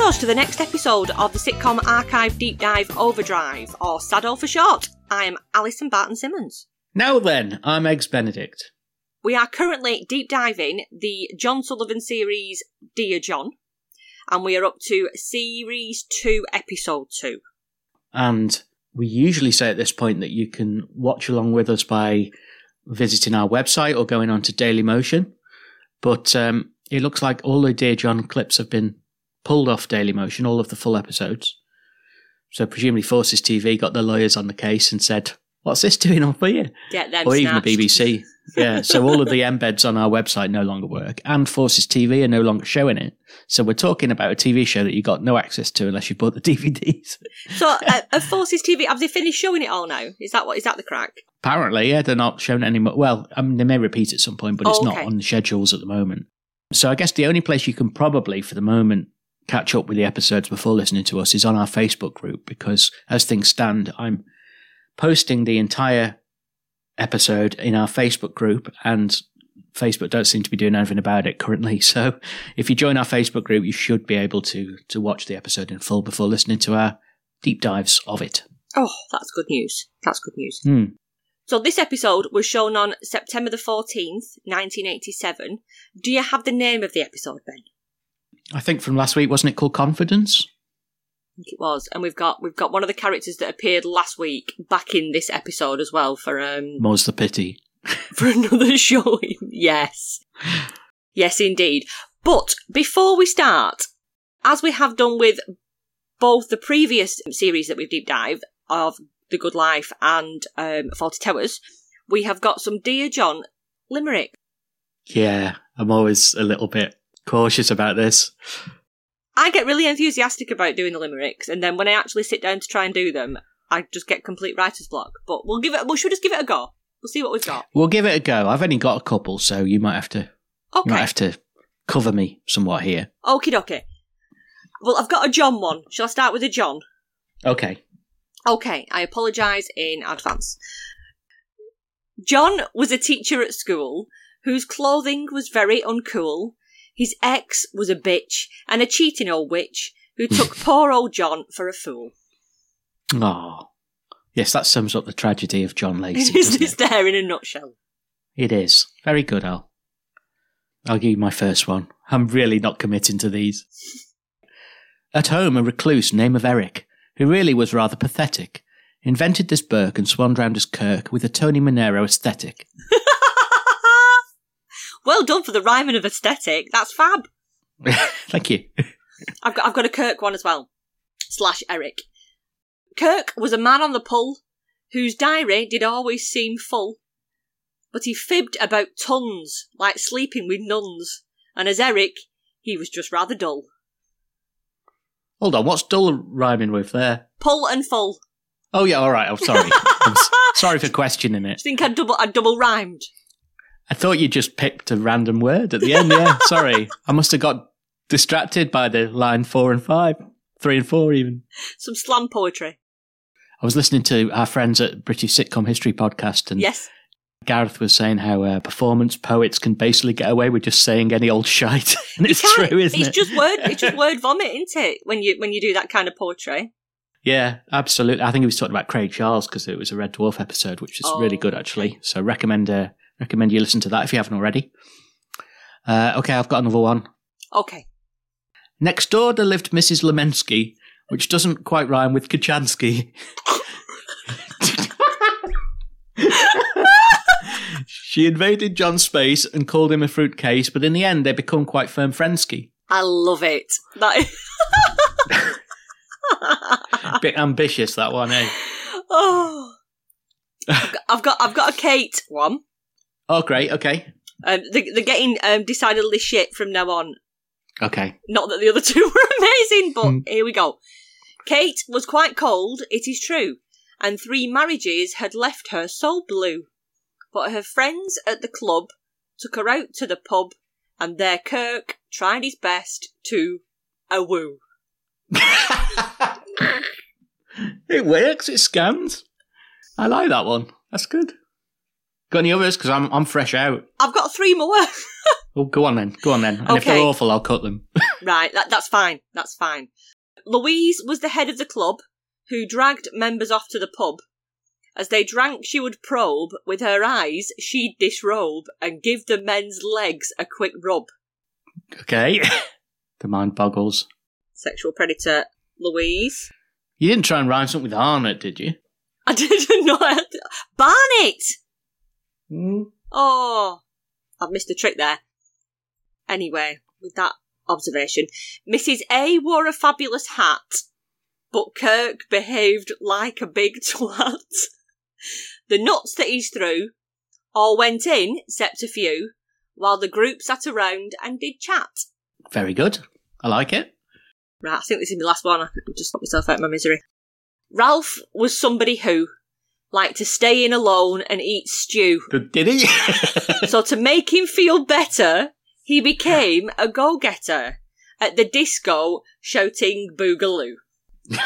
Welcome, to the next episode of the sitcom archive deep dive Overdrive, or Sado for short. I am Alison Barton Simmons. Now then, I'm Eggs Benedict. We are currently deep diving the John Sullivan series Dear John, and we are up to series 2, episode 2. And we usually say at this point that you can watch along with us by visiting our website or going on to Dailymotion. But um, it looks like all the Dear John clips have been pulled off Dailymotion, all of the full episodes. So presumably Forces TV got their lawyers on the case and said, "What's this doing on for you?" Get them or even the BBC. Yeah, so all of the embeds on our website no longer work, and Forces TV are no longer showing it. So we're talking about a TV show that you got no access to unless you bought the DVDs. So, uh, Forces TV, have they finished showing it all now? Is that what? Is that the crack? Apparently, yeah, they're not showing it anymore. Well, I mean, they may repeat at some point, but it's Oh, not okay. on the schedules at the moment. So I guess the only place you can probably, for the moment, catch up with the episodes before listening to us is on our Facebook group because, as things stand, I'm posting the entire episode in our Facebook group, and Facebook don't seem to be doing anything about it currently. So if you join our Facebook group, you should be able to to watch the episode in full before listening to our deep dives of it. Oh, that's good news. That's good news. Hmm. So this episode was shown on September the 14th, 1987. Do you have the name of the episode, Ben? I think from last week, wasn't it called Confidence? I think it was. And we've got we've got one of the characters that appeared last week back in this episode as well for um More's the pity. for another show. yes. Yes indeed. But before we start, as we have done with both the previous series that we've deep dived of The Good Life and um, Fawlty Towers, we have got some Dear John limerick. Yeah, I'm always a little bit cautious about this. I get really enthusiastic about doing the limericks, and then when I actually sit down to try and do them, I just get complete writer's block. But we'll give it. We should just give it a go. We'll see what we've got. We'll give it a go. I've only got a couple, so you might have to you might have to cover me somewhat here. Okie dokie. Well, I've got a John one. Shall I start with a John? Okay. Okay, I apologise in advance. John was a teacher at school whose clothing was very uncool. His ex was a bitch and a cheating old witch who hmm. took poor old John for a fool. Oh. Yes, that sums up the tragedy of John Lacey. Is it? there in a nutshell? it is. Very good, Al. I'll give you my first one. I'm really not committing to these. At home, a recluse name of Eric, who really was rather pathetic, invented this Burke and swanned round his Kirk with a Tony Manero aesthetic. well done for the rhyming of aesthetic. That's fab. Thank you. I've got I've got a Kirk one as well. Slash Eric. Kirk was a man on the pull, whose diary did always seem full. But he fibbed about tons, like sleeping with nuns. And as Eric, he was just rather dull. Hold on, what's dull rhyming with there? Pull and full. Oh yeah, all right. I'm sorry. I'm s- sorry for questioning it. I think I double I double rhymed. I thought you just picked a random word at the end. Yeah, sorry. I must have got distracted by the line four and five, three and four even. Some slam poetry. I was listening to our friends at British Sitcom History podcast, and Yes. Gareth was saying how uh, performance poets can basically get away with just saying any old shite, and it's You can't- true, isn't it's it? just word it's just word vomit, isn't it? When you when you do that kind of poetry. Yeah, absolutely. I think he was talking about Craig Charles because it was a Red Dwarf episode, which is really Oh, good actually. So recommend uh, recommend you listen to that if you haven't already. Uh, okay, I've got another one. Okay. Next door there lived Mrs. Lemensky, which doesn't quite rhyme with Kachansky. she invaded John's space and called him a fruitcase, but in the end they become quite firm friendsky. I love it. That Bit ambitious that one, eh? oh. I've got I've got a Kate one. Oh, great. Okay, Um, they, they're getting um, decidedly shit from now on. okay. Not that the other two were amazing, but Hmm. here we go. Kate was quite cold, it is true, and three marriages had left her so blue. But her friends at the club took her out to the pub, and there Kirk tried his best to a woo. it works. It scans. I like that one. That's good. Got any others? Because I'm I'm fresh out. I've got three more. Oh, go on then. Go on then. And if they're awful, I'll cut them. Right, that, that's fine. That's fine. Louise was the head of the club who dragged members off to the pub. As they drank, she would probe. With her eyes, she'd disrobe and give the men's legs a quick rub. okay. the mind boggles. Sexual predator Louise. You didn't try and rhyme something with Arnott, did you? I didn't know. Barnett! Hmm? Oh, I've missed a trick there. Anyway, with that observation, Mrs. A wore a fabulous hat, but Kirk behaved like a big twat. The nuts that he's threw all went in, except a few, while the group sat around and did chat. Very good. I like it. Right, I think this is my last one. I can just got myself out of my misery. Ralph was somebody who liked to stay in alone and eat stew. Did he? So to make him feel better, he became a go-getter at the disco shouting boogaloo.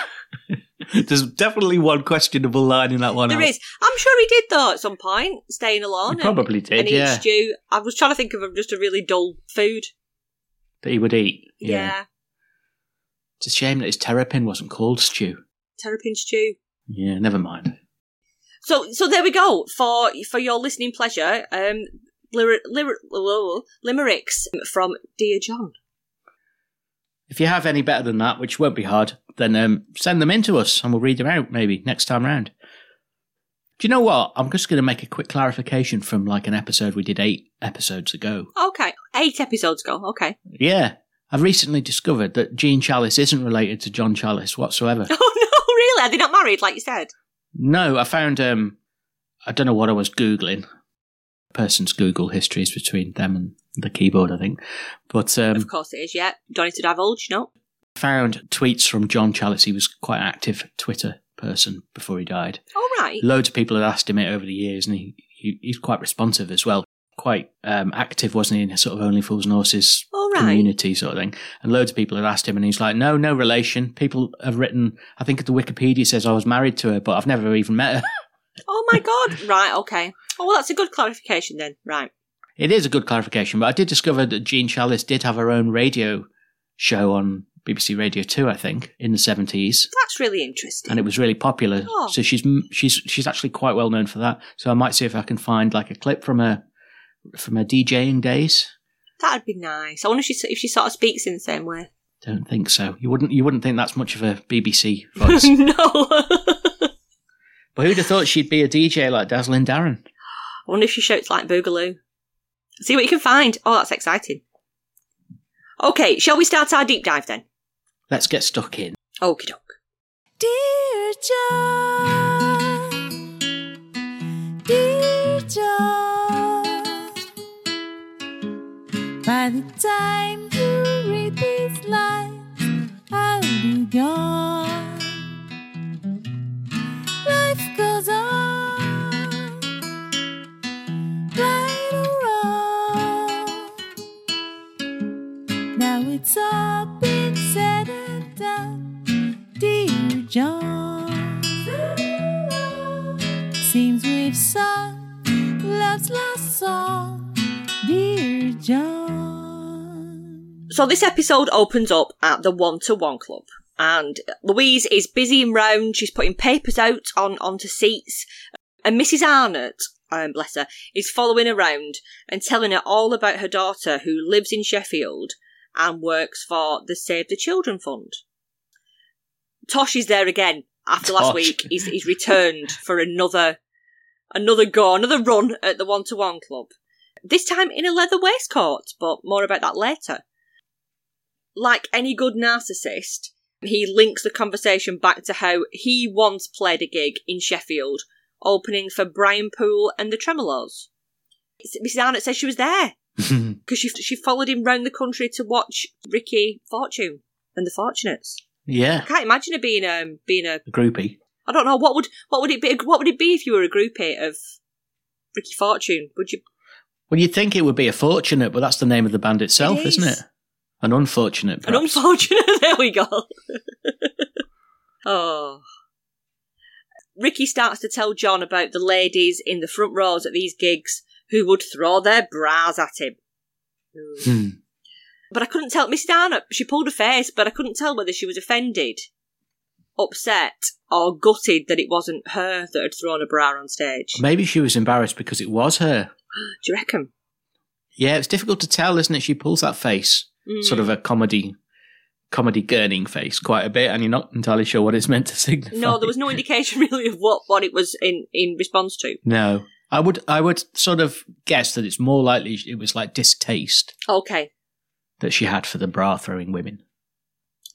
There's definitely one questionable line in that one. There Al. is. I'm sure he did though at some point, staying alone. He probably and, did, and eat yeah. stew. I was trying to think of just a really dull food. That he would eat. Yeah. It's a shame that his terrapin wasn't called stew. Terrapin stew. Yeah, never mind. So so there we go for for your listening pleasure. Um, lyri- lyri- limericks from Dear John. If you have any better than that, which won't be hard, then um, send them in to us and we'll read them out maybe next time round. Do you know what? I'm just going to make a quick clarification from like an episode we did eight episodes ago. Okay, eight episodes ago. Okay. Yeah, I've recently discovered that Jean Challis isn't related to John Challis whatsoever. Oh no, really? Are they not married like you said? No, I found um I don't know what I was googling. Person's Google histories between them and the keyboard, I think. But um Of course it is. Yeah. Don't need to divulge. No. found tweets from John Challis. He was quite an active Twitter person before he died. All right. Loads of people had asked him it over the years, and he, he he's quite responsive as well. Quite um, active, wasn't he, in a sort of Only Fools and Horses All right. community sort of thing. And loads of people had asked him, and he's like, "No, no relation." People have written. I think the Wikipedia says I was married to her, but I've never even met her. Oh my god. right. Okay. Oh, well, that's a good clarification then. Right. It is a good clarification, but I did discover that Jean Challis did have her own radio show on BBC Radio 2, I think, in the 70s. That's really interesting. And it was really popular. Oh. So she's she's she's actually quite well known for that. So I might see if I can find like a clip from her from her DJing days. That'd be nice. I wonder if she if she sort of speaks in the same way. Don't think so. You wouldn't you wouldn't think that's much of a BBC voice. no. but who'd have thought she'd be a DJ like Dazzling Darren? I wonder if she shouts like Boogaloo. See what you can find. Oh, that's exciting. Okay, shall we start our deep dive then? Let's get stuck in. Okie doke. Dear John, dear by the time you read these lines, I'll be gone. So this episode opens up at the one to one club. And Louise is busying round, she's putting papers out on onto seats, and Mrs. Arnott, um, bless her, is following around and telling her all about her daughter who lives in Sheffield and works for the Save the Children Fund. Tosh is there again after last week. He's, he's returned for another another go, another run at the one to one club. This time in a leather waistcoat, but more about that later. Like any good narcissist, he links the conversation back to how he once played a gig in Sheffield, opening for Brian Poole and the Tremeloes. Mrs. Arnott says she was there because she she followed him round the country to watch Ricky Fortune and the Fortunates. yeah, I can't imagine her being um being a a groupie. I don't know what would what would it be what would it be if you were a groupie of Ricky Fortune? Would you? Well, you'd think it would be a fortunate, but that's the name of the band itself, It is. not it? An unfortunate. An unfortunate. there we go. oh. Ricky starts to tell John about the ladies in the front rows at these gigs who would throw their bras at him. Hmm. But I couldn't tell. Miss Arnott, she pulled her face, but I couldn't tell whether she was offended, upset, or gutted that it wasn't her that had thrown a bra on stage. Maybe she was embarrassed because it was her. Do you reckon? Yeah, it's difficult to tell, isn't it? She pulls that face, sort of mm. a comedy, comedy gurning face, quite a bit, and you're not entirely sure what it's meant to signify. No, there was no indication really of what, what it was in, in response to. No, I would, I would sort of guess that it's more likely it was like distaste Okay. that she had for the bra throwing women.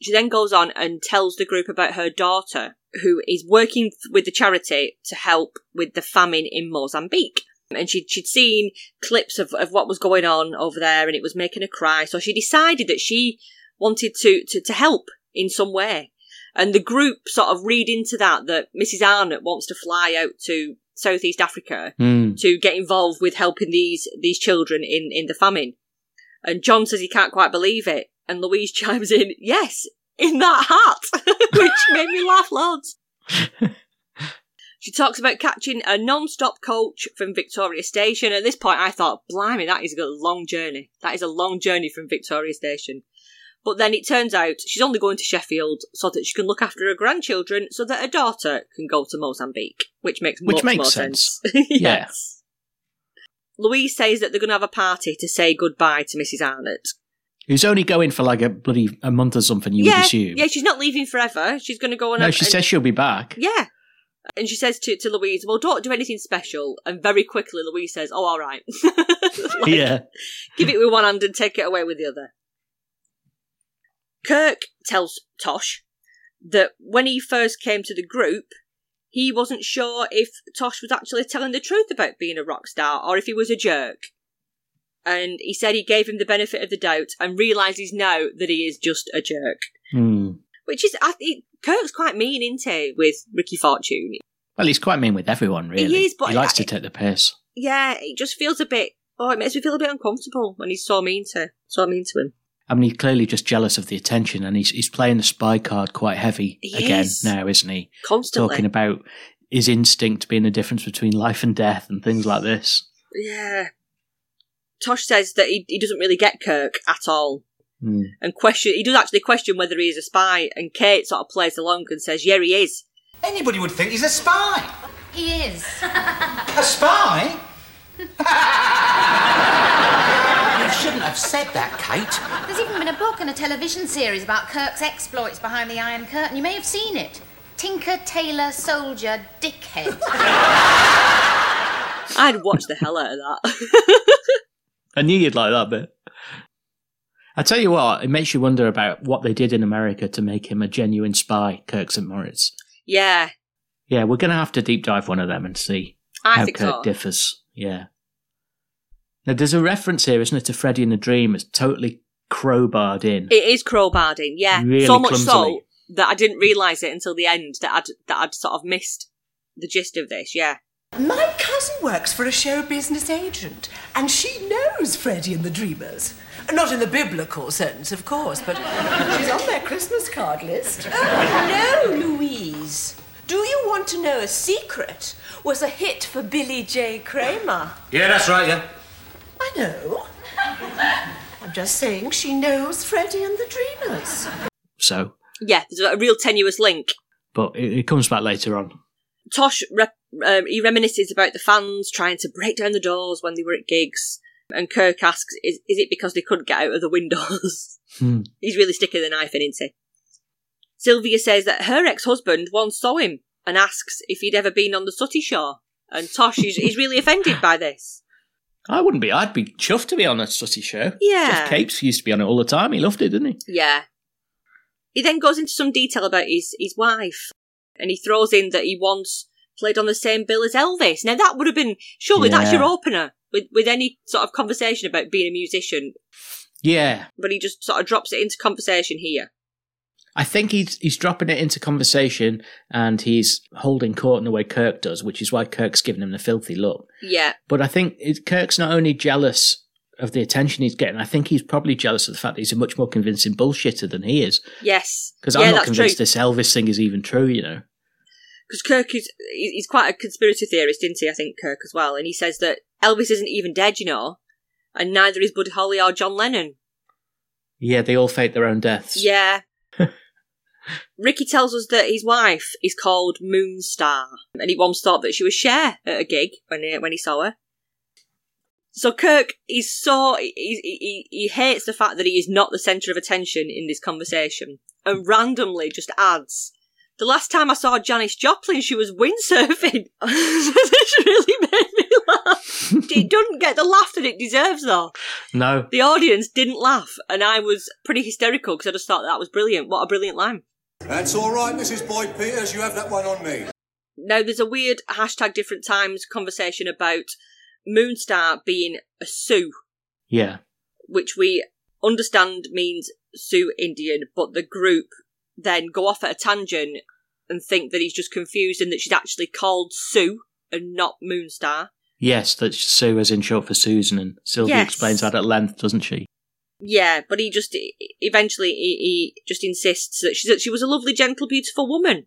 She then goes on and tells the group about her daughter, who is working with the charity to help with the famine in Mozambique. And she'd, she'd seen clips of, of what was going on over there and it was making her cry. So she decided that she wanted to, to, to help in some way. And the group sort of read into that that Mrs. Arnott wants to fly out to Southeast Africa Hmm. to get involved with helping these these children in in the famine. And John says he can't quite believe it, and Louise chimes in, "Yes, in that hat," which made me laugh loads. She talks about catching a non-stop coach from Victoria Station. At this point, I thought, "Blimey, that is a long journey. That is a long journey from Victoria Station." But then it turns out she's only going to Sheffield so that she can look after her grandchildren, so that her daughter can go to Mozambique, which makes Which makes more sense. sense. Yeah. yes. Louise says that they're going to have a party to say goodbye to Mrs. Arnott. Who's only going for like a bloody a month or something? You yeah, would assume. yeah, she's not leaving forever. She's going to go on. no, a, she says she'll be back. Yeah. And she says to, to Louise, well, don't do anything special. And very quickly, Louise says, oh, all right. Like, yeah. Give it with one hand and take it away with the other. Kirk tells Tosh that when he first came to the group, he wasn't sure if Tosh was actually telling the truth about being a rock star or if he was a jerk. And he said he gave him the benefit of the doubt and realises now that he is just a jerk. Hmm. Which is, I think, Kirk's quite mean, isn't he, with Ricky Fortune? Well, he's quite mean with everyone, really. He is, but he likes I- to take the piss. Yeah, it just feels a bit. Oh, it makes me feel a bit uncomfortable when he's so mean to so mean to him. I mean, he's clearly just jealous of the attention, and he's he's playing the spy card quite heavy He again is. now, isn't he? Constantly. Talking about his instinct being the difference between life and death and things like this. Yeah. Tosh says that he, he doesn't really get Kirk at all. Hmm. And question he does actually question whether he is a spy, and Kate sort of plays along and says, Yeah, he is. Anybody would think he's a spy. He is. A spy? you shouldn't have said that, Kate. There's even been a book and a television series about Kirk's exploits behind the Iron Curtain. You may have seen it. Tinker, Tailor, Soldier, Dickhead. I'd watch the hell out of that. I knew you'd like that bit. I tell you what, it makes you wonder about what they did in America to make him a genuine spy, Kirk St. Moritz. yeah, Yeah, we're going to have to deep dive one of them and see I how think Kirk so. differs. Yeah. Now, there's a reference here, isn't it, to Freddy in the Dream? It's totally crowbarred in. It is crowbarred in, yeah. Really so much clumsily. so that I didn't realise it until the end that I'd that I'd sort of missed the gist of this, yeah. My cousin works for a show business agent, and she knows Freddie and the Dreamers. Not in the biblical sense, of course, but she's on their Christmas card list. Oh, no, Louise. Do you want to know a secret? Was a hit for Billy J. Kramer. Yeah, that's right, yeah. I know. I'm just saying she knows Freddie and the Dreamers. So, Yeah, there's a real tenuous link. but it, it comes back later on. Tosh rep- um, he reminisces about the fans trying to break down the doors when they were at gigs, and Kirk asks, "Is, is it because they couldn't get out of the windows?" Hmm. He's really sticking the knife in, isn't he? Sylvia says that her ex-husband once saw him and asks if he'd ever been on the Sooty Show, and Tosh is, is really offended by this. I wouldn't be. I'd be chuffed to be on a Sooty show. Yeah. Geoff Capes used to be on it all the time. He loved it, didn't he? Yeah. He then goes into some detail about his, his wife, and he throws in that he once played on the same bill as Elvis. Now that would have been surely that's your opener with with any sort of conversation about being a musician, Yeah. but he just sort of drops it into conversation here. I think he's he's dropping it into conversation and he's holding court in the way Kirk does, which is why Kirk's giving him the filthy look. Yeah, But I think it, Kirk's not only jealous of the attention he's getting, I think he's probably jealous of the fact that he's a much more convincing bullshitter than he is. yes, Because yeah, I'm not convinced true. this Elvis thing is even true, you know. Because Kirk is he's quite a conspiracy theorist, isn't he? I think Kirk as well, and he says that Elvis isn't even dead, you know. And neither is Buddy Holly or John Lennon. Yeah, they all fake their own deaths. Yeah. Ricky tells us that his wife is called Moonstar, and he once thought that she was Cher at a gig when he, when he saw her. So Kirk is so he, he he hates the fact that he is not the centre of attention in this conversation, and randomly just adds, "The last time I saw Janis Joplin, she was windsurfing." this really made me laugh. it doesn't get the laugh that it deserves, though. No. The audience didn't laugh, and I was pretty hysterical because I just thought that was brilliant. What a brilliant line. That's all right, Mrs. Boyd Peters. You have that one on me. Now, there's a weird hashtag different times conversation about Moonstar being a Sioux, Yeah. which we understand means Sioux Indian, but the group then go off at a tangent and think that he's just confused and that she's actually called Sue and not Moonstar. Yes, that's Sue as in short for Susan, and Sylvia Yes. explains that at length, doesn't she? Yeah, but he just eventually he, he just insists that she that she was a lovely, gentle, beautiful woman.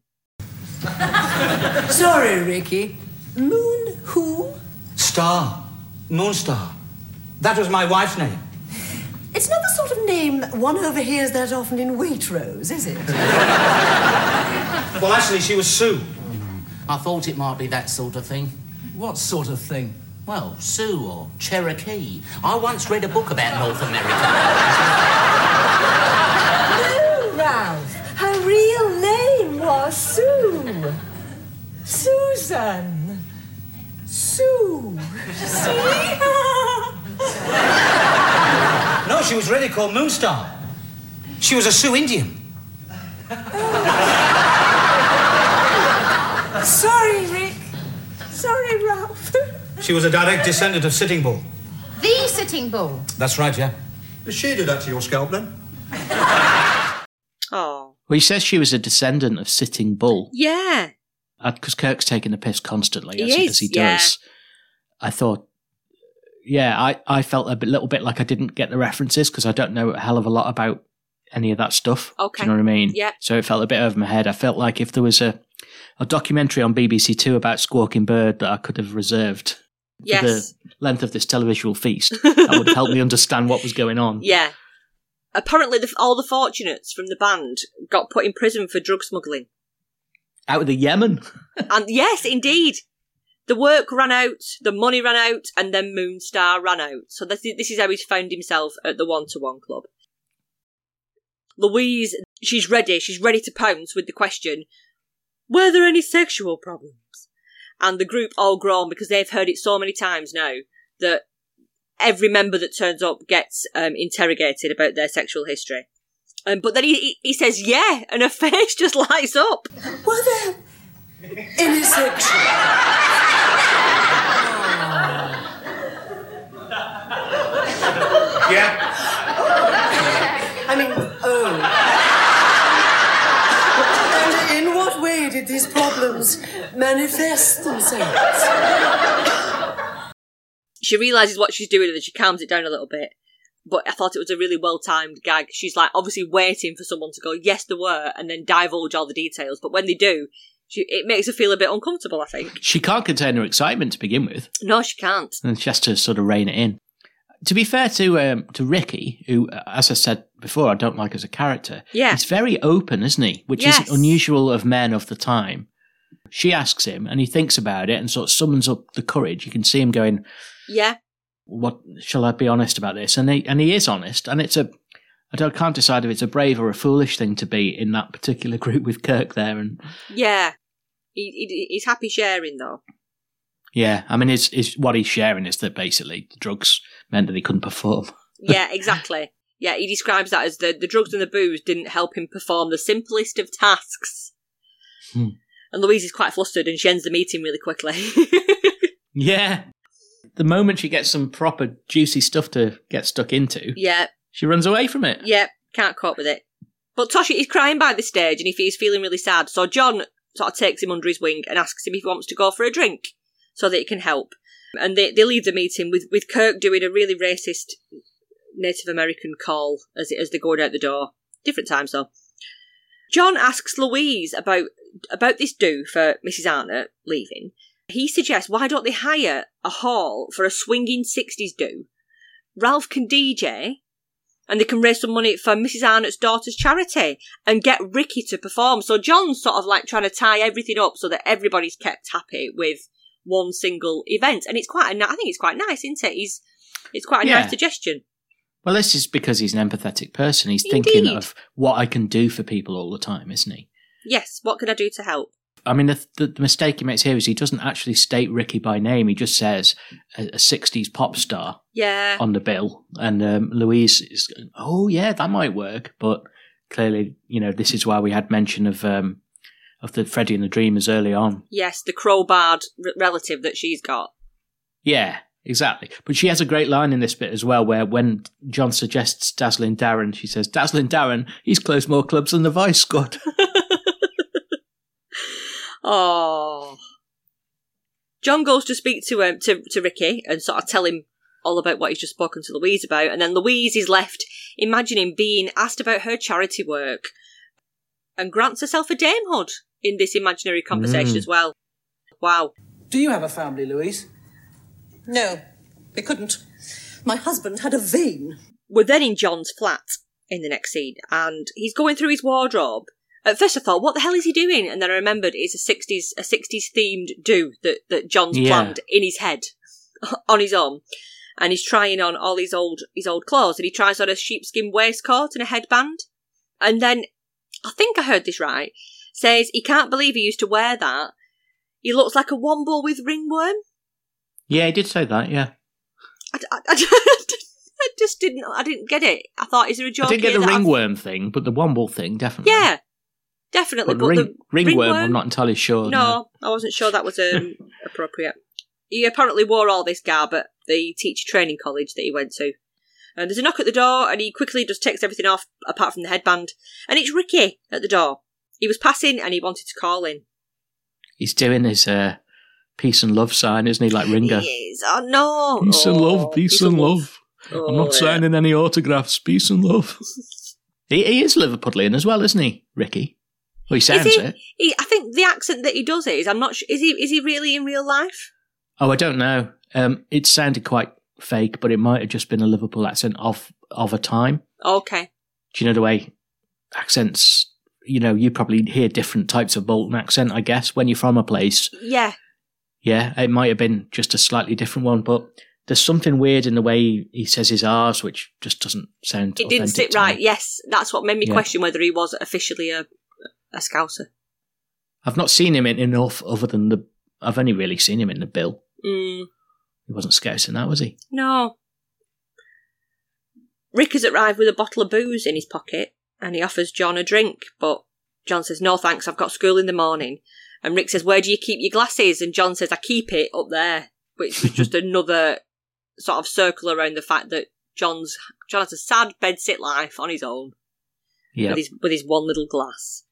Sorry, Ricky. Moon who? Star. Moonstar. That was my wife's name. It's not the sort of name one overhears that often in Waitrose, is it? Well, actually, she was Sue. I thought it might be that sort of thing. what sort of thing? Well, Sioux or Cherokee. I once read a book about North America. No, Ralph. Her real name was Sue. Susan. Sue. See? No, she was really called Moonstar. She was a Sioux Indian. Sorry, Rick. Sorry, Ralph. She was a direct descendant of Sitting Bull. The Sitting Bull. That's right, yeah. Did she do that to your scalp then? Oh, Well, he says she was a descendant of Sitting Bull, yeah, uh, because Kirk's taking the piss constantly, He as, he- is, as he yeah. does. I thought, yeah, I, I felt a bit, little bit like I didn't get the references because I don't know a hell of a lot about any of that stuff. Okay. Do you know what I mean? Yeah. So it felt a bit over my head. I felt like if there was a, a documentary on BBC Two about Squawking Bird that I could have reserved for the length of this televisual feast, that would helped me understand what was going on. yeah. Apparently, the, all the fortunates from the band got put in prison for drug smuggling. Out of the Yemen. And yes, indeed. The work ran out, the money ran out, and then Moonstar ran out. So this is, this is how he's found himself at the one to one club. Louise, she's ready. She's ready to pounce with the question Were there any sexual problems? And the group all groan because they've heard it so many times now that every member that turns up gets um, interrogated about their sexual history. Um, but then he, he, he says, Yeah, and her face just lights up. Were there any sexual? Yeah. I mean, oh. and in what way did these problems manifest themselves? she realizes what she's doing and then she calms it down a little bit. But I thought it was a really well timed gag. She's like obviously waiting for someone to go, yes, there were, and then divulge all the details. But when they do, she, it makes her feel a bit uncomfortable, I think. She can't contain her excitement to begin with. No, she can't. and she has to sort of rein it in. To be fair to um, to Ricky, who, uh, as I said before, I don't like as a character. Yeah. he's very open, isn't he? Which Yes. is unusual of men of the time. She asks him, and he thinks about it, and sort of summons up the courage. You can see him going, Yeah. "What shall I be honest about this?" And he and he is honest, and it's a. I don't, can't decide if it's a brave or a foolish thing to be in that particular group with Kirk there, and Yeah. He, he, he's happy sharing, though. yeah, I mean, is is what he's sharing is that basically the drugs meant that he couldn't perform. Yeah, exactly. yeah, he describes that as the, the drugs and the booze didn't help him perform the simplest of tasks. Hmm. And Louise is quite flustered and she ends the meeting really quickly. Yeah. The moment she gets some proper juicy stuff to get stuck into, yeah, she runs away from it. Yeah, can't cope with it. But Toshi is crying by the stage and he's feeling really sad. So John sort of takes him under his wing and asks him if he wants to go for a drink so that he can help. And they, they leave the meeting with, with Kirk doing a really racist Native American call as, as they're going out the door. Different times though. John asks Louise about about this do for Mrs. Arnott leaving. He suggests why don't they hire a hall for a swinging 60s do Ralph can DJ and they can raise some money for Mrs. Arnott's daughter's charity and get Ricky to perform. So John's sort of like trying to tie everything up so that everybody's kept happy with one single event. And it's quite a, I think it's quite nice, isn't it? He's, it's quite a Yeah. nice suggestion. Well, this is because he's an empathetic person. He's thinking of what I can do for people all the time, isn't he? Yes, what can I do to help? I mean, the, the, the mistake he makes here is he doesn't actually state Ricky by name. He just says a, a 60s pop star Yeah. on the bill. And um, Louise is, oh, yeah, that might work. But clearly, you know, this is why we had mention of um, of the Freddie and the Dreamers early on. Yes, the crowbarred r- relative that she's got. Yeah, exactly. But she has a great line in this bit as well, where when John suggests Dazzling Darren, she says, Dazzling Darren, he's closed more clubs than the Vice Squad. Oh. John goes to speak to um, to to Ricky and sort of tell him all about what he's just spoken to Louise about, and then Louise is left imagining being asked about her charity work, and grants herself a damehood in this imaginary conversation Mm. as well. Wow. Do you have a family, Louise? No, we couldn't. My husband had a vein. We're then in John's flat in the next scene, and he's going through his wardrobe. At first, I thought, "What the hell is he doing?" And then I remembered it's a sixties a sixties themed do that that John's Yeah. planned in his head on his own, and he's trying on all his old his old clothes, and he tries on a sheepskin waistcoat and a headband, and then I think I heard this right. Says he can't believe he used to wear that. He looks like a womble with ringworm. yeah, he did say that, yeah. I, I, I, I just didn't. I didn't get it. I thought, is there a joke? I didn't get the that I've- ringworm thing, but the womble thing, definitely. Yeah, definitely. But, But, ring, the ringworm, I'm not entirely sure. No, I wasn't sure that was um, appropriate. He apparently wore all this garb at the teacher training college that he went to. And there's a knock at the door, and he quickly just takes everything off apart from the headband. And it's Ricky at the door. He was passing, and he wanted to call in. He's doing his uh, peace and love sign, isn't he? Like Ringo. Yes. Oh no! Peace and Oh, love, peace, and love. I'm Oh, not yeah. signing any autographs. Peace and love. he, he is Liverpudlian as well, isn't he, Ricky? Well, he sounds is he, it. he? I think the accent that he does is. I'm not. Sure, is he? Is he really in real life? Oh, I don't know. Um, it sounded quite fake, but it might have just been a Liverpool accent of of a time. Okay. Do you know the way accents? You know, you probably hear different types of Bolton accent, I guess, when you're from a place. Yeah. Yeah, it might have been just a slightly different one, but there's something weird in the way he, says his R's, which just doesn't sound. It didn't sit to me. right. Yes, that's what made me Yeah. question whether he was officially a a scouser. I've not seen him in enough other than the. I've only really seen him in the bill. Mm, He wasn't scouting that, was he? no. Rick has arrived with a bottle of booze in his pocket, and he offers John a drink, but John says, "No, thanks. I've got school in the morning." And Rick says, "Where do you keep your glasses?" And John says, "I keep it up there," which was just another sort of circle around the fact that John's John has a sad bedsit life on his own. Yeah. with his with his one little glass.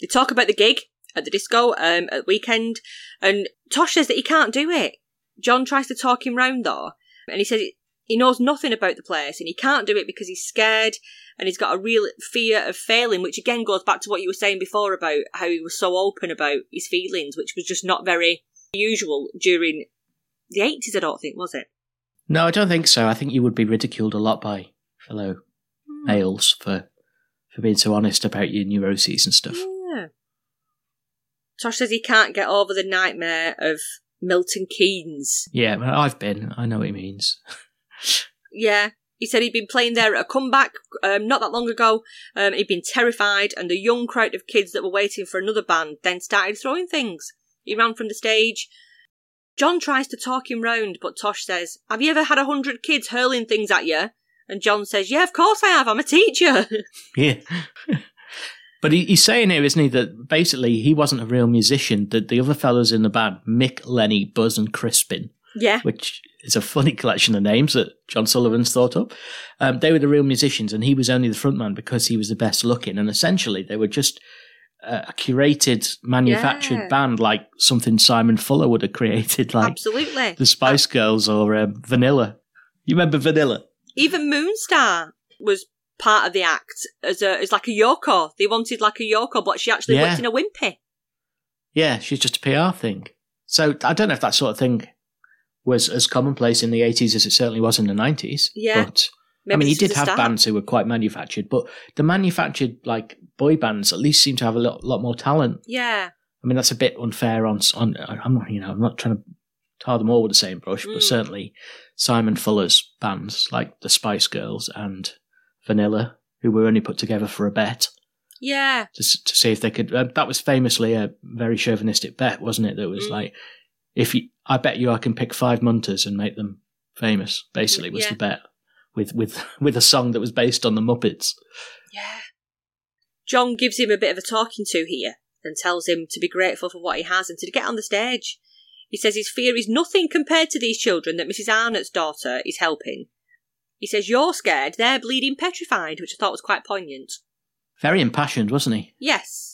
They talk about the gig at the disco um, at weekend, and Tosh says that he can't do it. John tries to talk him round though, and he says he knows nothing about the place and he can't do it because he's scared and he's got a real fear of failing, which again goes back to what you were saying before about how he was so open about his feelings, which was just not very usual during the eighties. I don't think was it. No, I don't think so. I think you would be ridiculed a lot by fellow Hmm. males for for being so honest about your neuroses and stuff. Yeah. Tosh says he can't get over the nightmare of Milton Keynes. Yeah, I've been. I know what he means. Yeah. He said he'd been playing there at a comeback um, not that long ago. Um, he'd been terrified, and the young crowd of kids that were waiting for another band then started throwing things. He ran from the stage. John tries to talk him round, but Tosh says, Have you ever had a hundred kids hurling things at you? And John says, Yeah, of course I have. I'm a teacher. Yeah. but he, he's saying here, isn't he, that basically he wasn't a real musician. That the other fellows in the band, Mick, Lenny, Buzz, and Crispin, yeah. which is a funny collection of names that John Sullivan's thought up. Um, they were the real musicians, and he was only the frontman because he was the best looking. And essentially, they were just uh, a curated, manufactured Yeah. band, like something Simon Fuller would have created, like Absolutely. the Spice Girls or um, Vanilla. You remember Vanilla? Even Moonstar was part of the act as a as like a Yoko. They wanted like a Yoko, but she actually Yeah. worked in a wimpy. Yeah, she's just a PR thing. So I don't know if that sort of thing was as commonplace in the 80s as it certainly was in the 90s. Yeah. But Maybe I mean, he did have start. bands who were quite manufactured, but the manufactured like boy bands at least seem to have a lot, lot more talent. Yeah. I mean, that's a bit unfair on on. I'm not, you know, I'm not trying to tar them all with the same brush, Mm. but certainly Simon Fuller's bands like the Spice Girls and Vanilla, who were only put together for a bet Yeah. to to see if they could. Uh, that was famously a very chauvinistic bet, wasn't it? That was Mm. like, if you, I bet you, I can pick five munters and make them famous. Basically, was Yeah. the bet with with with a song that was based on the Muppets. Yeah. John gives him a bit of a talking to here and tells him to be grateful for what he has and to get on the stage. He says his fear is nothing compared to these children that Mrs. Arnott's daughter is helping. He says, You're scared, they're bleeding petrified, which I thought was quite poignant. Very impassioned, wasn't he? Yes.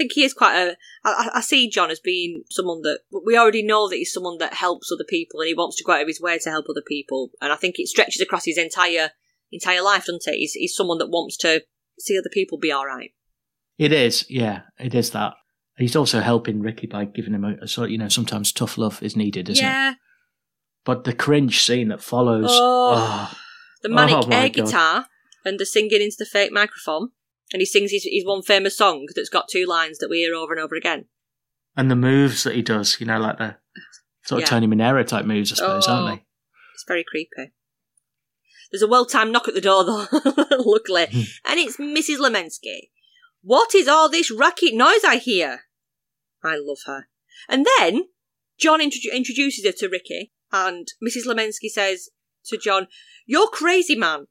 I think he is quite a. I, I- see John as being someone that. We already know that he's someone that helps other people and he wants to go out of his way to help other people. And I think it stretches across his entire entire life, doesn't it? He's, he's someone that wants to see other people be alright. It is, yeah, it is that. He's also helping Ricky by giving him a, sort. You know, sometimes tough love is needed, isn't it? Yeah. But the cringe scene that follows. Oh. oh, The manic Oh air God. guitar and the singing into the fake microphone. And he sings his, his one famous song that's got two lines that we hear over and over again. and the moves that he does, you know, like the sort of Yeah. Tony Manero type moves, I suppose, Oh. aren't they? It's very creepy. There's a well timed knock at the door, though, luckily. Hmm. and it's Mrs. Lemensky. What is all this racket noise I hear? I love her. And then John introdu- introduces her to Ricky, and Mrs. Lemensky says to John, You're crazy, man.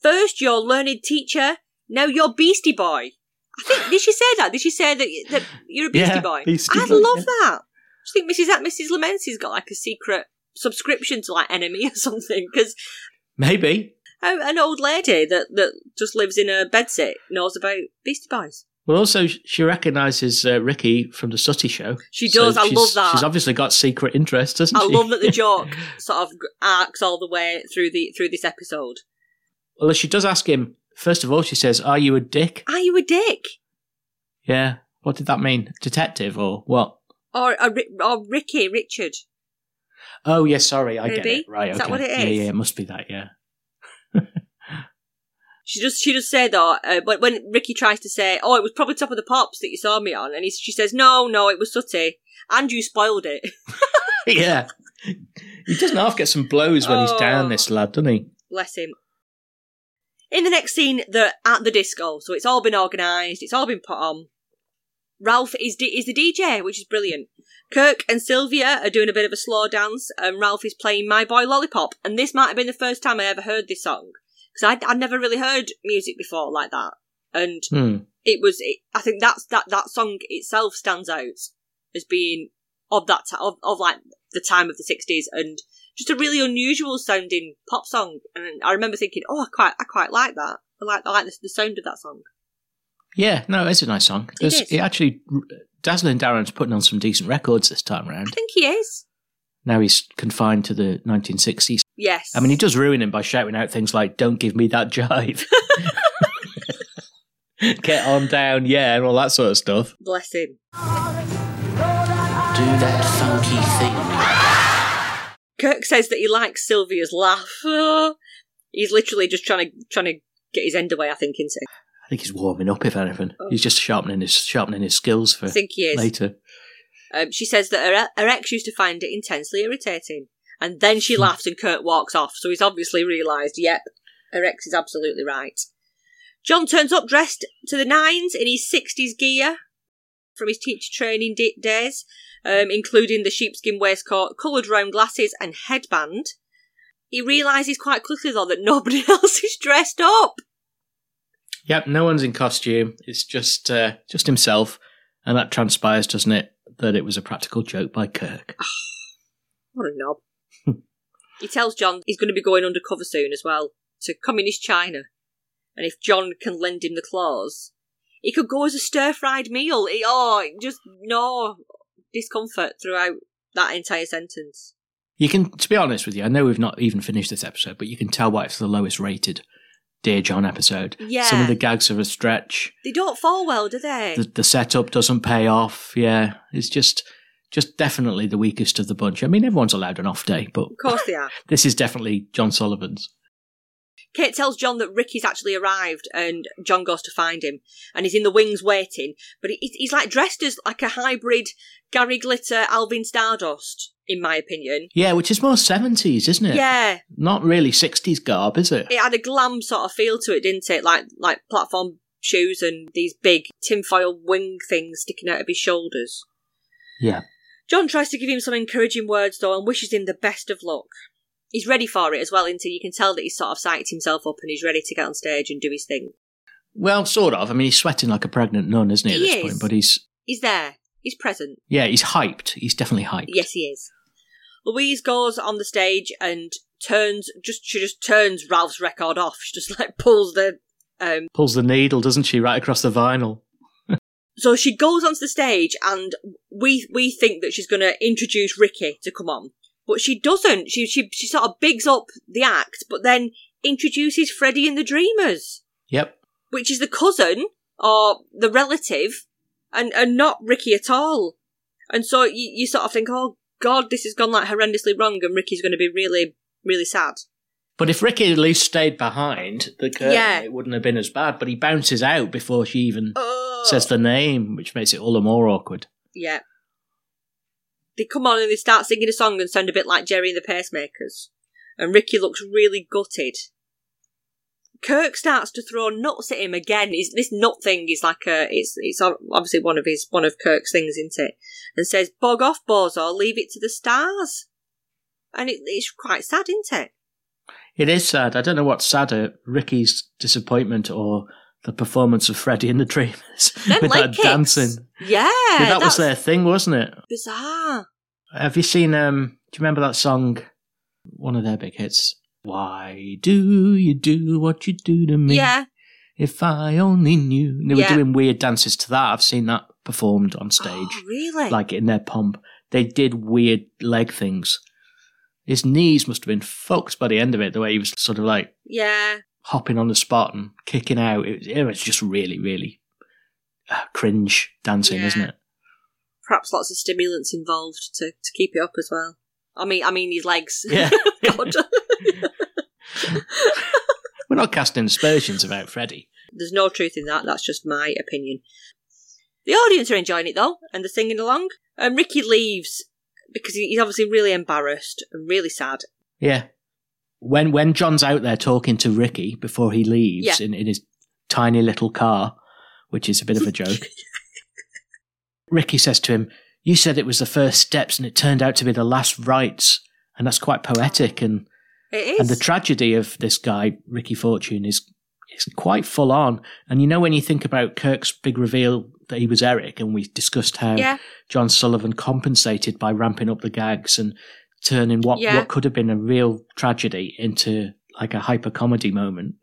First, you're learned teacher, now you're Beastie Boy. I think, did she say that? Did she say that, that you're a Beastie Yeah, Boy? Beastie I Boy, love yeah. that. I think Mrs. that Mrs. Lemensky's got like a secret subscription to like NME or something because Maybe. an old lady that that just lives in a bedsit knows about Beastie Boys. Well, also, she recognises uh, Ricky from the Sooty show. She does, I love that. She's obviously got secret interests, doesn't I she? love that the joke sort of arcs all the way through the through this episode. well, she does ask him, first of all, she says, Are you a dick? Are you a dick Yeah. What did that mean? Detective or what? or a, or Ricky Richard? Oh, yes, sorry, I get it. Right, Is okay. that what it Yeah, yeah, it must be that, yeah. She just she just said though uh, when when Ricky tries to say, "Oh, it was probably top of the pops that you saw me on," and he, she says, "No, no, it was Sooty, and you spoiled it." yeah. He doesn't half get some blows when he's down, Oh. this lad, doesn't he? Bless him. In the next scene, they're at the disco, so it's all been organised, it's all been put on. Ralph is D- is the DJ, which is brilliant. Kirk and Sylvia are doing a bit of a slow dance, and Ralph is playing "My Boy Lollipop." And this might have been the first time I ever heard this song because I'd, I'd never really heard music before like that, and Hmm. it was. It, I think that's that that song itself stands out as being of that ti of, of like the time of the sixties and just a really unusual sounding pop song. And I remember thinking, oh, I quite I quite like that. I like I like the, the sound of that song. Yeah, no, it's a nice song. There's- is. It actually, Dazzling Darren's putting on some decent records this time around. I think he is. Now he's confined to the 1960s. Yes. I mean, he does ruin him by shouting out things like, don't give me that jive. Get on down, yeah, and all that sort of stuff. Bless him. Do that funky thing. Kirk says that he likes Sylvia's laugh. Oh, he's literally just trying to trying to get his end away. I think, isn't he? I think he's warming up, if anything. Oh. He's just sharpening his sharpening his skills for I think he is. later. Um, she says that her, her ex used to find it intensely irritating. And then she laughs and Kurt walks off. So he's obviously realised, yep, her ex is absolutely right. John turns up dressed to the nines in his 60s gear from his teacher training d- days, um, including the sheepskin waistcoat, coloured round glasses, and headband. He realises quite quickly, though, that nobody else is dressed up. Yep, no one's in costume. It's just uh, just himself, and that transpires, doesn't it? That it was a practical joke by Kirk. What a knob. he tells John he's going to be going undercover soon as well to communist China. And if John can lend him the claws, he could go as a stir fried meal. He, oh, just no discomfort throughout that entire sentence. You can, to be honest with you, I know we've not even finished this episode, but you can tell why it's the lowest rated Dear John episode. Yeah. Some of the gags are a stretch. They don't fall well, do they? The, the setup doesn't pay off. Yeah, it's just just definitely the weakest of the bunch. I mean, everyone's allowed an off day, but Of course they are. this is definitely John Sullivan's. Kate tells John that Ricky's actually arrived, and John goes to find him, and he's in the wings waiting. But he, he's like dressed as like a hybrid Gary Glitter, Alvin Stardust, in my opinion. Yeah, which is more 70s, isn't it? Yeah, Not really 60s garb, is it? it had a glam sort of feel to it, didn't it? Like like platform shoes and these big tinfoil wing things sticking out of his shoulders. Yeah. John tries to give him some encouraging words though, and wishes him the best of luck. He's ready for it as well, until you can tell that he's sort of psyched himself up and he's ready to get on stage and do his thing. Well, sort of. I mean, he's sweating like a pregnant nun, isn't he, at He this is. point? But he's, He's there. He's present. yeah, he's hyped. He's definitely hyped. Yes, he is. Louise goes on the stage and turns just she just turns Ralph's record off. She just like pulls the um Pulls the needle, doesn't she, right across the vinyl? so she goes onto the stage and we we think that she's gonna introduce Ricky to come on. But she doesn't. She she she sort of bigs up the act, but then introduces Freddie and the Dreamers, Yep. which is the cousin or the relative and, and not Ricky at all. And so you, you sort of think, oh god, this has gone like horrendously wrong and Ricky's gonna be really, really sad. But if Ricky had at least stayed behind the curtain, Yeah. it wouldn't have been as bad. But he bounces out before she even Oh. says the name, which makes it all the more awkward. Yeah. They come on and they start singing a song and sound a bit like Gerry and the Pacemakers. And Ricky looks really gutted. Kirk starts to throw nuts at him again. He's, this nut thing is like a, it's, it's obviously one of his, one of Kirk's things, isn't it? And says, bog off, Bozo, leave it to the stars. And it, it's quite sad, isn't it? It is sad. I don't know what's sadder, Ricky's disappointment or the performance of Freddie and the Dreamers with that kicks. dancing. Yeah. Yeah, that was their thing, wasn't it? Bizarre. Have you seen? Um, do you remember that song? One of their big hits. Why do you do what you do to me? Yeah. If I only knew. And they were doing weird dances to that. I've seen that performed on stage, Oh, really? like in their pomp. They did weird leg things. His knees must have been fucked by the end of it. The way he was sort of like yeah. Hopping on the spot and kicking out. It was, it was just really, really uh, cringe dancing, Yeah. isn't it? perhaps lots of stimulants involved to, to keep it up as well. I mean, I mean his legs. Yeah. We're not casting aspersions about Freddie. There's no truth in that. That's just my opinion. The audience are enjoying it though, and they're singing along. And Ricky leaves because he's obviously really embarrassed and really sad. Yeah. When when John's out there talking to Ricky before he leaves Yeah. in, in his tiny little car, which is a bit of a joke, Ricky says to him, You said it was the first steps and it turned out to be the last rites. And that's quite poetic and It is. and the tragedy of this guy, Ricky Fortune, is is quite full on. And you know when you think about Kirk's big reveal that he was Eric, and we discussed how yeah, John Sullivan compensated by ramping up the gags and turning what, Yeah. what could have been a real tragedy into like a hyper comedy moment.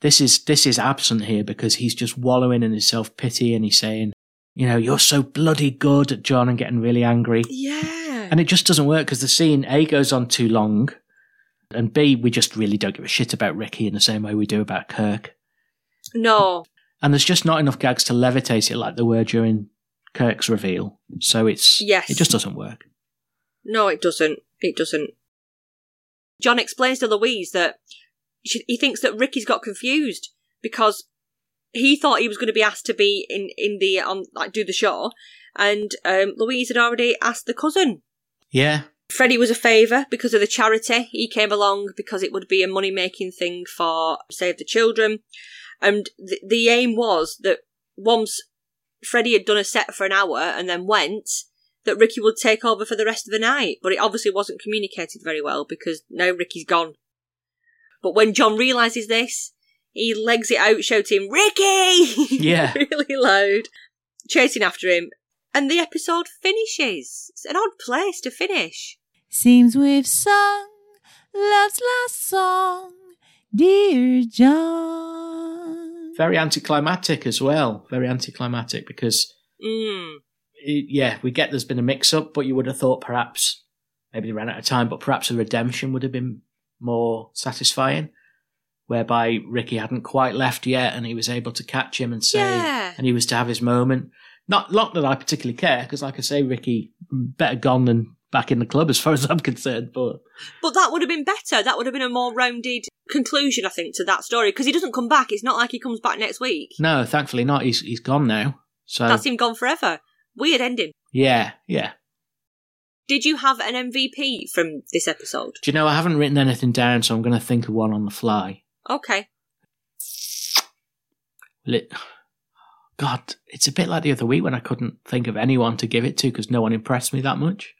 This is this is absent here because he's just wallowing in his self pity and he's saying, you know, you're so bloody good at John and getting really angry. yeah. And it just doesn't work because the scene A goes on too long, and B we just really don't give a shit about Ricky in the same way we do about Kirk. no, And there's just not enough gags to levitate it like there were during Kirk's reveal. So it's Yes. it just doesn't work. no, it doesn't. It doesn't. John explains to Louise that she, he thinks that Ricky's got confused because he thought he was going to be asked to be in in the on like do the show, and um, Louise had already asked the cousin. Yeah, Freddie was a favour because of the charity. He came along because it would be a money making thing for Save the Children. And the, the aim was that once Freddie had done a set for an hour and then went, that Ricky would take over for the rest of the night. But it obviously wasn't communicated very well because now Ricky's gone. But when John realises this, he legs it out shouting, Ricky! Yeah. really loud, chasing after him. And the episode finishes. It's an odd place to finish. Seems we've sung love's last song, dear John. very anticlimactic as well. Very anticlimactic because Mm. It, yeah, we get there's been a mix up, but you would have thought perhaps maybe they ran out of time, but perhaps a redemption would have been more satisfying, whereby Ricky hadn't quite left yet, and he was able to catch him and say, Yeah. and he was to have his moment. Not, not that I particularly care, because like I say, Ricky, better gone than back in the club as far as I'm concerned. But But that would have been better. That would have been a more rounded conclusion, I think, to that story because he doesn't come back. It's not like he comes back next week. no, thankfully not. He's he's gone now. So That's him gone forever. Weird ending. yeah, yeah. Did you have an MVP from this episode? Do you know I haven't written anything down, so I'm going to think of one on the fly. Okay. Will it? God, it's a bit like the other week when I couldn't think of anyone to give it to because no one impressed me that much.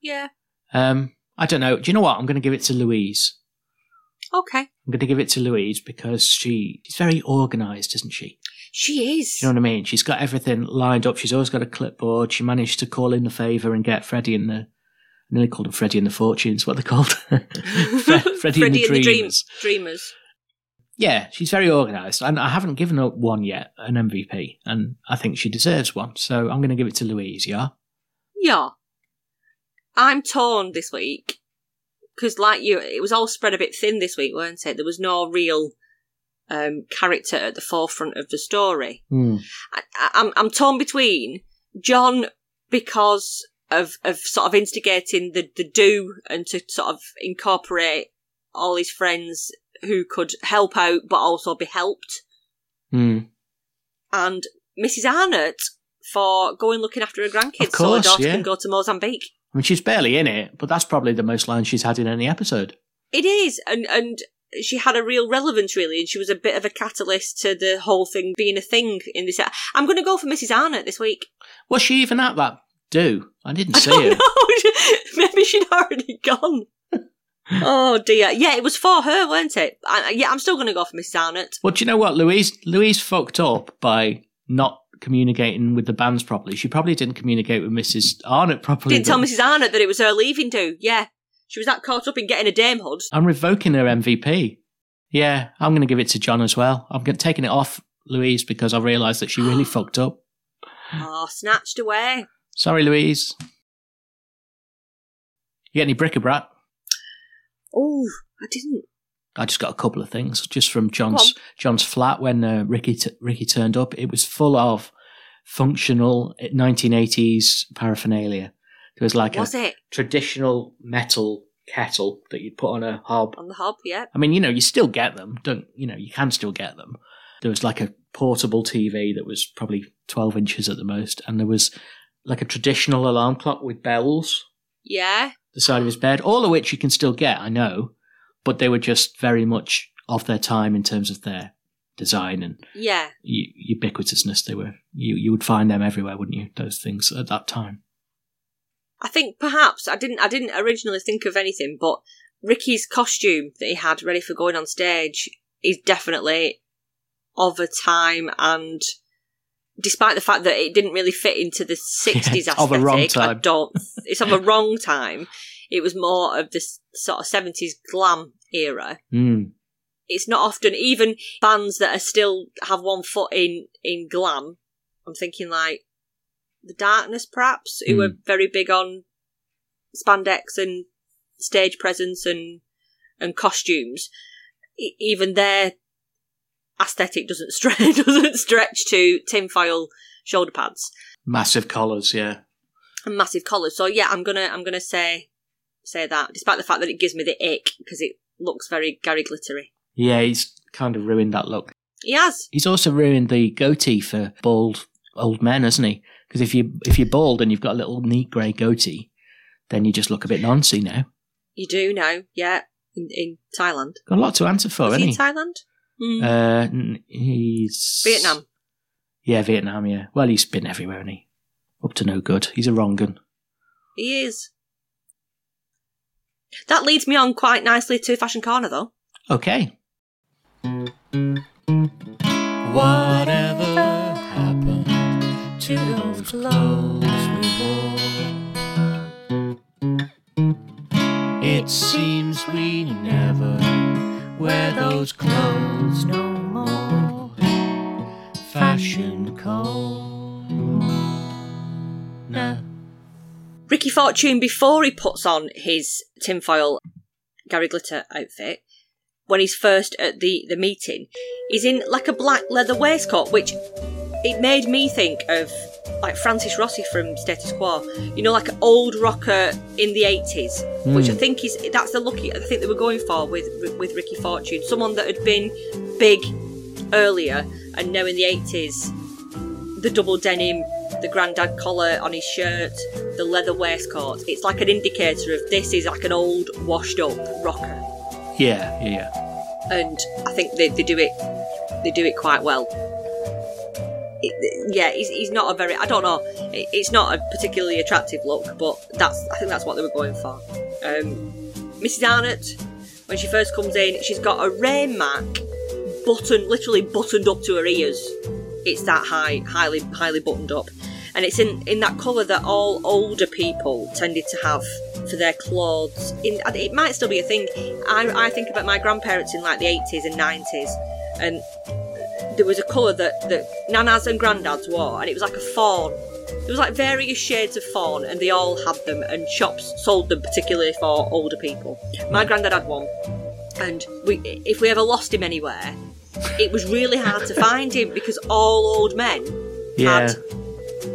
Yeah. Um, I don't know. Do you know what? I'm going to give it to Louise. Okay. I'm going to give it to Louise because she she's very organised, isn't she? She is. Do you know what I mean? She's got everything lined up. She's always got a clipboard. She managed to call in the favour and get Freddie in the. I nearly called them Freddie and the Fortunes. What are they called? Fre- Freddie, and the Dreamers. Dreamers. Yeah, she's very organised, and I haven't given her one yet, an MVP, and I think she deserves one. So I'm going to give it to Louise. Yeah. Yeah. I'm torn this week because, like you, it was all spread a bit thin this week, weren't it? There was no real um, character at the forefront of the story. Hmm. I, I, I'm I'm torn between John because of of sort of instigating the the do and to sort of incorporate all his friends who could help out but also be helped, Hmm. and Mrs. Arnott for going looking after her grandkids course, so her daughter yeah. can go to Mozambique. I mean, she's barely in it, but that's probably the most lines she's had in any episode. It is, and and she had a real relevance, really, and she was a bit of a catalyst to the whole thing being a thing in this. I'm going to go for Mrs. Arnott this week. Was she even at that do? I didn't see Oh her. maybe she'd already gone. oh dear, yeah, it was for her, weren't it? I, yeah, I'm still going to go for Mrs. Arnott. Well, do you know what? Louise Louise fucked up by not communicating with the bands properly. She probably didn't communicate with Mrs. Arnott properly. Didn't tell Mrs. Arnott that it was her leaving do. Yeah, she was that caught up in getting a damehood. I'm revoking her MVP. Yeah, I'm going to give it to John as well. I'm taking it off Louise because I realised that she really fucked up. Oh, snatched away. Sorry, Louise. You get any bric-a-brac? Oh, I didn't. I just got a couple of things just from John's John's flat when uh, Ricky t- Ricky turned up. It was full of functional eh, 1980s paraphernalia. There was like Was a it traditional metal kettle that you'd put on a hob. on the hob? Yeah. I mean, you know, you still get them. Don't you know? You can still get them. There was like a portable TV that was probably 12 inches at the most, and there was like a traditional alarm clock with bells Yeah. the side of his bed, all of which you can still get, I know, but they were just very much of their time in terms of their design and Yeah. ubiquitousness. They were you you would find them everywhere, wouldn't you? Those things at that time. I think perhaps I didn't I didn't originally think of anything, but Ricky's costume that he had ready for going on stage is definitely of a time and despite the fact that it didn't really fit into the 60s Yeah, aesthetic, of a wrong I time. don't it's of a wrong time. It was more of this sort of 70s glam era. Mm. It's not often even bands that are still have one foot in in glam. I'm thinking like the Darkness, perhaps, who are hmm. very big on spandex and stage presence and and costumes. E- even their aesthetic doesn't stretch doesn't stretch to tinfoil shoulder pads Massive collars, yeah. and massive collars. So yeah, I'm gonna I'm gonna say say that, despite the fact that it gives me the ick because it looks very Gary Glittery. Yeah, he's kind of ruined that look. He has. He's also ruined the goatee for bald old men, hasn't he? Because if you if you're bald and you've got a little neat grey goatee, then you just look a bit noncy now. You do know, yeah, in, in Thailand. Got a lot to answer for, Is he in Thailand? Hmm. Uh, he's Vietnam. Yeah, Vietnam. Yeah. Well, he's been everywhere, and he up to no good. He's a wrong gun. He is. That leads me on quite nicely to Fashion Corner, though. Okay. Whatever happened to those clothes we wore? It seems we never wear those clothes no more. Fashion corner. Ricky Fortune, before he puts on his tinfoil Gary Glitter outfit, when he's first at the, the meeting, he's in like a black leather waistcoat, which it made me think of like Francis Rossi from Status Quo. You know, like an old rocker in the eighties, which I hmm. think is that's the lucky. I think they were going for with with Ricky Fortune, someone that had been big earlier, and now in the eighties, the double denim, the grandad collar on his shirt, the leather waistcoat. It's like an indicator of this is like an old, washed up rocker, Yeah, yeah, yeah. and I think they, they do it. They do it quite well. It, yeah, he's, he's not a very. I don't know. It, it's not a particularly attractive look, but that's. I think that's what they were going for. Um, Mrs. Arnott, when she first comes in, she's got a rain mac button, literally buttoned up to her ears. It's that high, highly, highly buttoned up, and it's in in that colour that all older people tended to have for their clothes. In it might still be a thing. I, I think about my grandparents in like the eighties and nineties, and there was a colour that, that nanas and granddads wore, and it was like a fawn. There was like various shades of fawn, and they all had them, and shops sold them particularly for older people. My granddad had one, and we, if we ever lost him anywhere, it was really hard to find him because all old men Yeah. had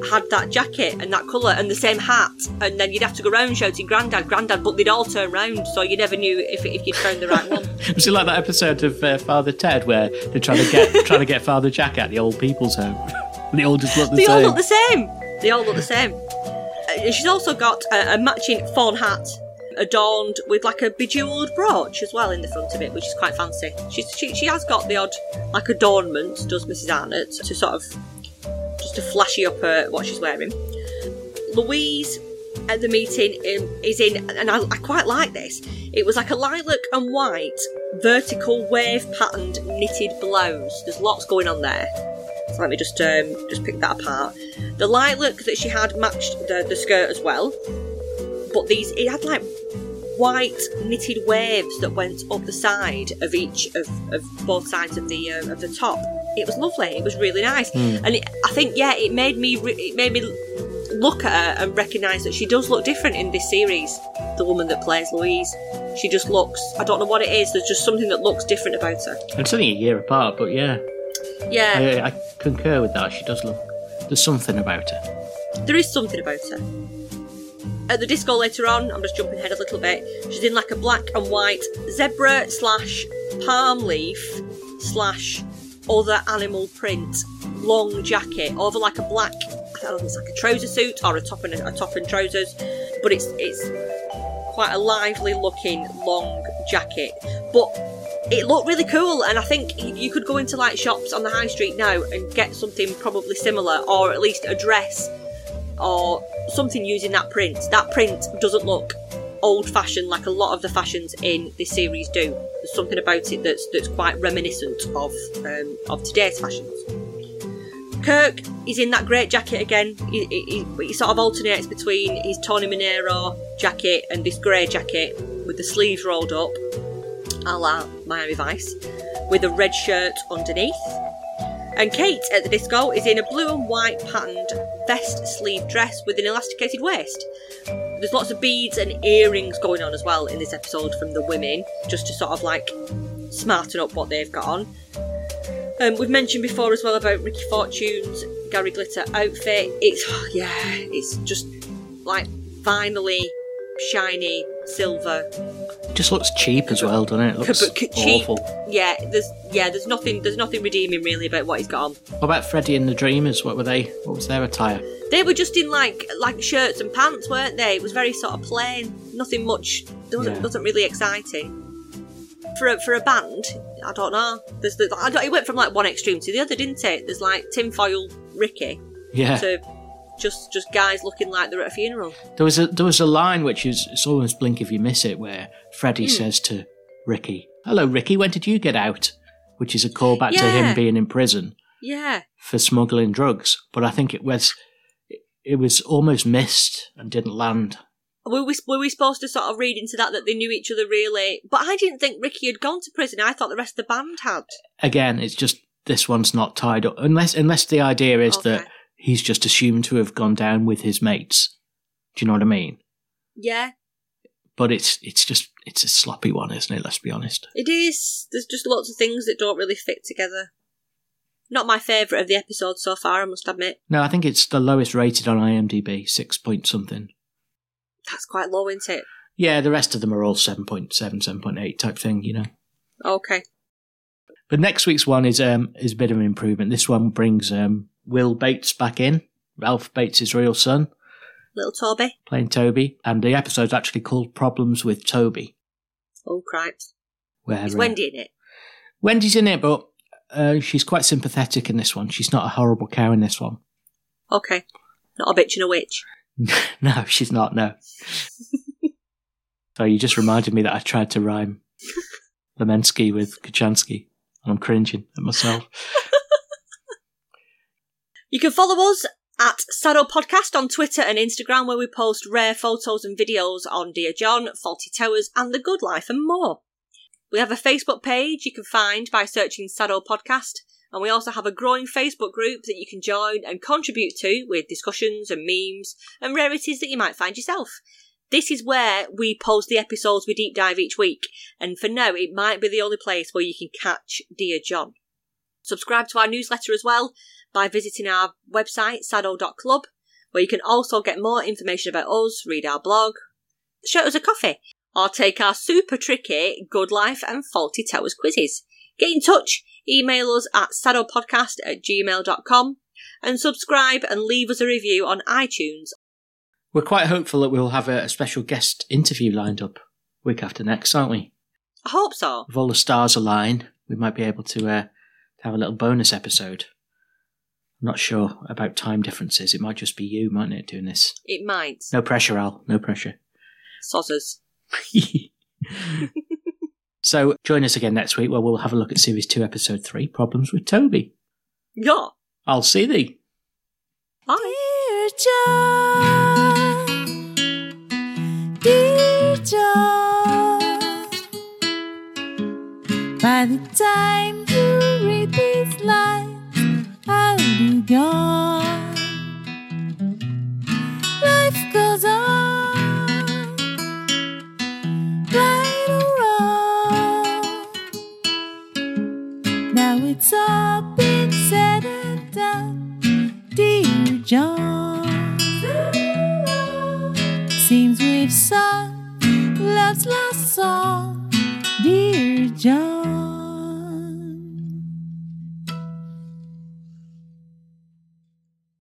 had that jacket and that colour and the same hat, and then you'd have to go round shouting "Grandad, Grandad," but they'd all turn round, so you never knew if, if you'd found the right one. Was it like that episode of uh, Father Ted where they're trying to get trying to get Father Jack out the old people's home? they all just look the they all same. look the same. They all look the same. Uh, she's also got a, a matching fawn hat adorned with like a bejeweled brooch as well in the front of it, which is quite fancy. She's, she, she has got the odd like adornment, does Mrs. Arnott, to sort of to flashy up her what she's wearing. Louise at the meeting um, is in, and I, I quite like this. It was like a lilac and white vertical wave patterned knitted blouse. There's lots going on there. So let me just um, just pick that apart. The lilac that she had matched the, the skirt as well, but these it had like white knitted waves that went up the side of each of, of both sides of the uh, of the top. It was lovely. It was really nice, hmm. and it, I think yeah, it made me re- it made me look at her and recognise that she does look different in this series. The woman that plays Louise, she just looks. I don't know what it is. There's just something that looks different about her. It's only a year apart, but yeah, Yeah, I, I concur with that. She does look. There's something about her. there is something about her. At the disco later on, I'm just jumping ahead a little bit. She's in like a black and white zebra slash palm leaf slash other animal print long jacket over like a black. I don't know it's like a trouser suit or a top and a top and trousers, but it's it's quite a lively looking long jacket. But it looked really cool, and I think you could go into like shops on the high street now and get something probably similar, or at least a dress or something using that print. That print doesn't look old fashioned like a lot of the fashions in this series do. There's something about it that's that's quite reminiscent of um, of today's fashions. Kirk is in that great jacket again. He, he, he- sort of alternates between his Tony Manero jacket and this grey jacket with the sleeves rolled up, a la Miami Vice, with a red shirt underneath. And Kate at the disco is in a blue and white patterned vest sleeve dress with an elasticated waist. There's lots of beads and earrings going on as well in this episode from the women, just to sort of like smarten up what they've got on. Um, we've mentioned before as well about Ricky Fortune's Gary Glitter outfit. It's yeah, it's just like finally shiny silver just looks cheap as well, doesn't it? It looks cheap. awful. Yeah, there's yeah, there's nothing there's nothing redeeming really about what he's got on. What about Freddie and the Dreamers? What were they? What was their attire? They were just in like like shirts and pants, weren't they? It was very sort of plain, nothing much. Wasn't Yeah. wasn't really exciting. For a, for a band, I don't know. There's the, I don't, it went from like one extreme to the other, didn't it? There's like tinfoil Ricky Yeah, to just just guys looking like they're at a funeral. there was a there was a line which is it's almost blink if you miss it, where Freddie Hmm. says to Ricky, "Hello, Ricky. When did you get out?" Which is a callback to him being in prison Yeah, for smuggling drugs. But I think it was it was almost missed and didn't land. were we were we supposed to sort of read into that that they knew each other really? But I didn't think Ricky had gone to prison. I thought the rest of the band had. Again, it's just this one's not tied up unless unless the idea is Okay. that he's just assumed to have gone down with his mates. Do you know what I mean? Yeah, But it's it's just it's a sloppy one, isn't it? Let's be honest. it is. There's just lots of things that don't really fit together. Not my favourite of the episodes so far, I must admit. No, I think it's the lowest rated on IMDb, six point something. That's quite low, isn't it? Yeah, the rest of them are all 7.7, 7.8 type thing, you know. Okay. But next week's one is um is a bit of an improvement. This one brings um Will Bates back in, Ralph Bates' real son, Little Toby. playing Toby, and the episode's actually called Problems with Toby, Oh, cripes. where Is uh, Wendy in it? Wendy's in it, but uh, she's quite sympathetic in this one. She's not a horrible cow in this one. Okay. Not a bitch and a witch. no, she's not. No. so you just reminded me that I tried to rhyme Lemensky with Kachansky, and I'm cringing at myself. You can follow us at Saddle Podcast on Twitter and Instagram, where we post rare photos and videos on Dear John, Fawlty Towers, and The Good Life, and more. We have a Facebook page you can find by searching Saddle Podcast, and we also have a growing Facebook group that you can join and contribute to with discussions and memes and rarities that you might find yourself. This is where we post the episodes we deep dive each week, and for now, it might be the only place where you can catch Dear John. Subscribe to our newsletter as well by visiting our website, saddle.club, where you can also get more information about us, read our blog, show us a coffee, or take our super tricky Good Life and Fawlty Towers quizzes. Get in touch, email us at saddlepodcast at gmail.com, and subscribe and leave us a review on iTunes. We're quite hopeful that we'll have a, a special guest interview lined up week after next, aren't we? I hope so. If all the stars align, we might be able to uh, have a little bonus episode. I'm not sure about time differences. It might just be you, mightn't it, doing this? It might. No pressure, Al. No pressure. Sozzers. so join us again next week where we'll have a look at Series 2, Episode 3, Problems with Toby. Yeah. I'll see thee. Bye. Dear John, Dear John, by the time you read these lines, I'll be gone. Life goes on, right or wrong. Now it's all been said and done, dear John. Seems we've sung love's last song, dear John.